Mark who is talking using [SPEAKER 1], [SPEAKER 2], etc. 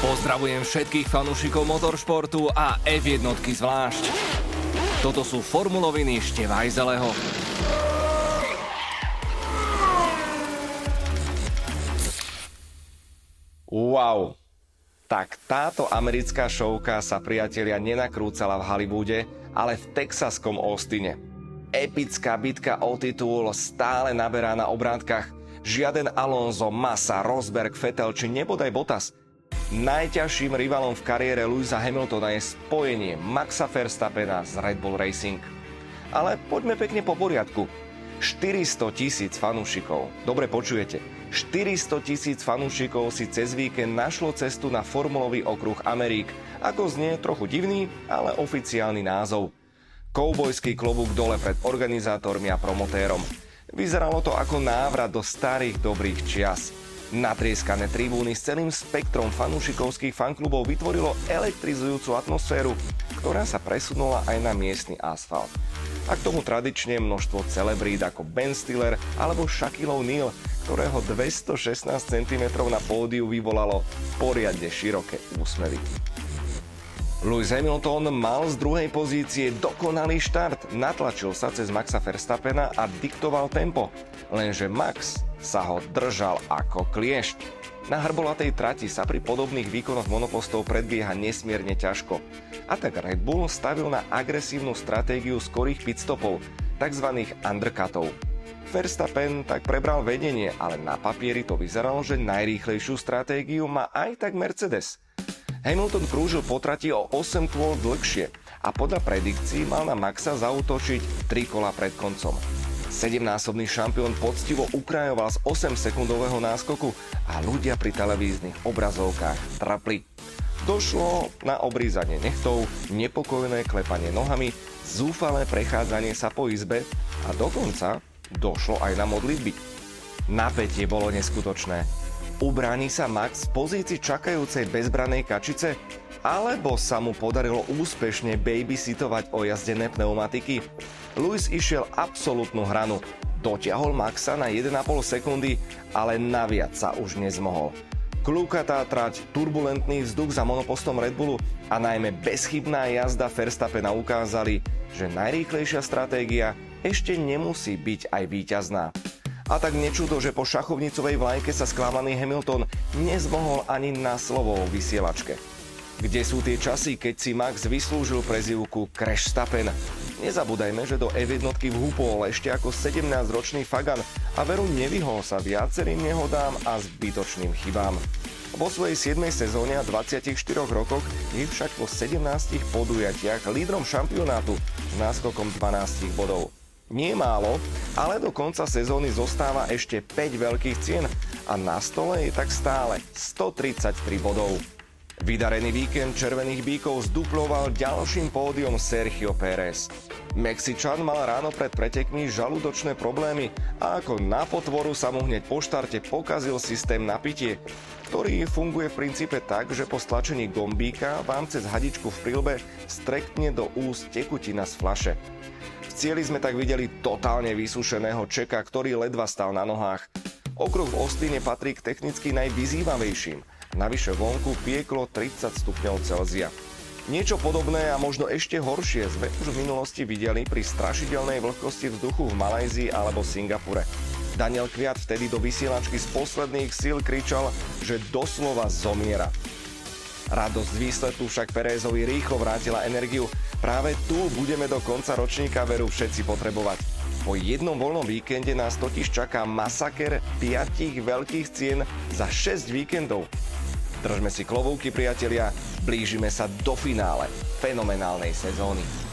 [SPEAKER 1] Pozdravujem všetkých fanúšikov motoršportu a F1 zvlášť. Toto sú formuloviny Števajzeleho.
[SPEAKER 2] Wow. Tak táto americká šovka sa priatelia nenakrúcala v Hollywoode, ale v texaskom Austine. Epická bitka o titul stále naberá na obrátkach. Žiaden Alonso, Massa, Rosberg, Vettel či nebodaj Bottas. Najťažším rivalom v kariére Louisa Hamiltona je spojenie Maxa Verstappena z Red Bull Racing. Ale poďme pekne po poriadku. 400 tisíc fanúšikov, dobre počujete, 400 tisíc fanúšikov si cez víkend našlo cestu na formulový okruh Amerik. Ako znie trochu divný, ale oficiálny názov. Koubojský klobúk dole pred organizátormi a promotérom. Vyzeralo to ako návrat do starých dobrých čias. Natrieskané tribúny s celým spektrom fanúšikovských fanklubov vytvorilo elektrizujúcu atmosféru, ktorá sa presunula aj na miestny asfalt. A k tomu tradične množstvo celebrít ako Ben Stiller alebo Shaquille O'Neal, ktorého 216 cm na pódiu vyvolalo poriadne široké úsmevy. Lewis Hamilton mal z druhej pozície dokonalý štart, natlačil sa cez Maxa Verstappena a diktoval tempo, lenže Max sa ho držal ako kliešť. Na hrbolatej trati sa pri podobných výkonoch monopostov predbieha nesmierne ťažko. A tak Red Bull stavil na agresívnu stratégiu skorých pitstopov, tzv. undercutov. Verstappen tak prebral vedenie, ale na papieri to vyzeralo, že najrýchlejšiu stratégiu má aj tak Mercedes. Hamilton krúžil po trati o 8 kôl dlhšie a podľa predikcií mal na Maxa zautočiť 3 kola pred koncom. Sedemnásobný šampión poctivo ukrajoval z 8-sekundového náskoku a ľudia pri televíznych obrazovkách trapli. Došlo na obrízanie nechtov, nepokojné klepanie nohami, zúfalé prechádzanie sa po izbe a dokonca došlo aj na modlitby. Napätie bolo neskutočné. Ubráni sa Max v pozícii čakajúcej bezbranej kačice? Alebo sa mu podarilo úspešne babysitovať ojazdené pneumatiky? Lewis išiel absolútnu hranu. Dotiahol Maxa na 1,5 sekundy, ale naviac sa už nezmohol. Klúkatá trať, turbulentný vzduch za monopostom Red Bullu a najmä bezchybná jazda Verstappena ukázali, že najrýchlejšia stratégia ešte nemusí byť aj víťazná. A tak nečudo, že po šachovnicovej vlajke sa sklamaný Hamilton nezmohol ani na slovo o vysielačke. Kde sú tie časy, keď si Max vyslúžil prezivku Crash Stappen? Nezabúdajme, že do F1 vhúpol ešte ako 17-ročný Fagan a veru nevyhol sa viacerým nehodám a zbytočným chybám. Vo svojej 7. sezóne a 24 rokoch je však po 17 podujatiach lídrom šampionátu s náskokom 12 bodov. Nie málo, ale do konca sezóny zostáva ešte 5 veľkých cien a na stole je tak stále 133 bodov. Vydarený víkend Červených bíkov zduploval ďalším pódium Sergio Pérez. Mexičan mal ráno pred pretekmi žalúdočné problémy a ako na potvoru sa mu hneď po štarte pokazil systém napitie, ktorý funguje v princípe tak, že po stlačení gombíka vám cez hadičku v prilbe strekne do úst tekutina z flaše cieli sme tak videli totálne vysušeného Čeka, ktorý ledva stal na nohách. Okruh v Ostine patrí k technicky najvyzývavejším. Navyše vonku pieklo 30 stupňov Celzia. Niečo podobné a možno ešte horšie sme už v minulosti videli pri strašidelnej vlhkosti vzduchu v Malajzii alebo Singapure. Daniel Kviat vtedy do vysielačky z posledných síl kričal, že doslova zomiera. Radosť výsledku však Perézovi rýchlo vrátila energiu. Práve tu budeme do konca ročníka veru všetci potrebovať. Po jednom voľnom víkende nás totiž čaká masaker piatich veľkých cien za 6 víkendov. Držme si klovúky, priatelia, blížime sa do finále fenomenálnej sezóny.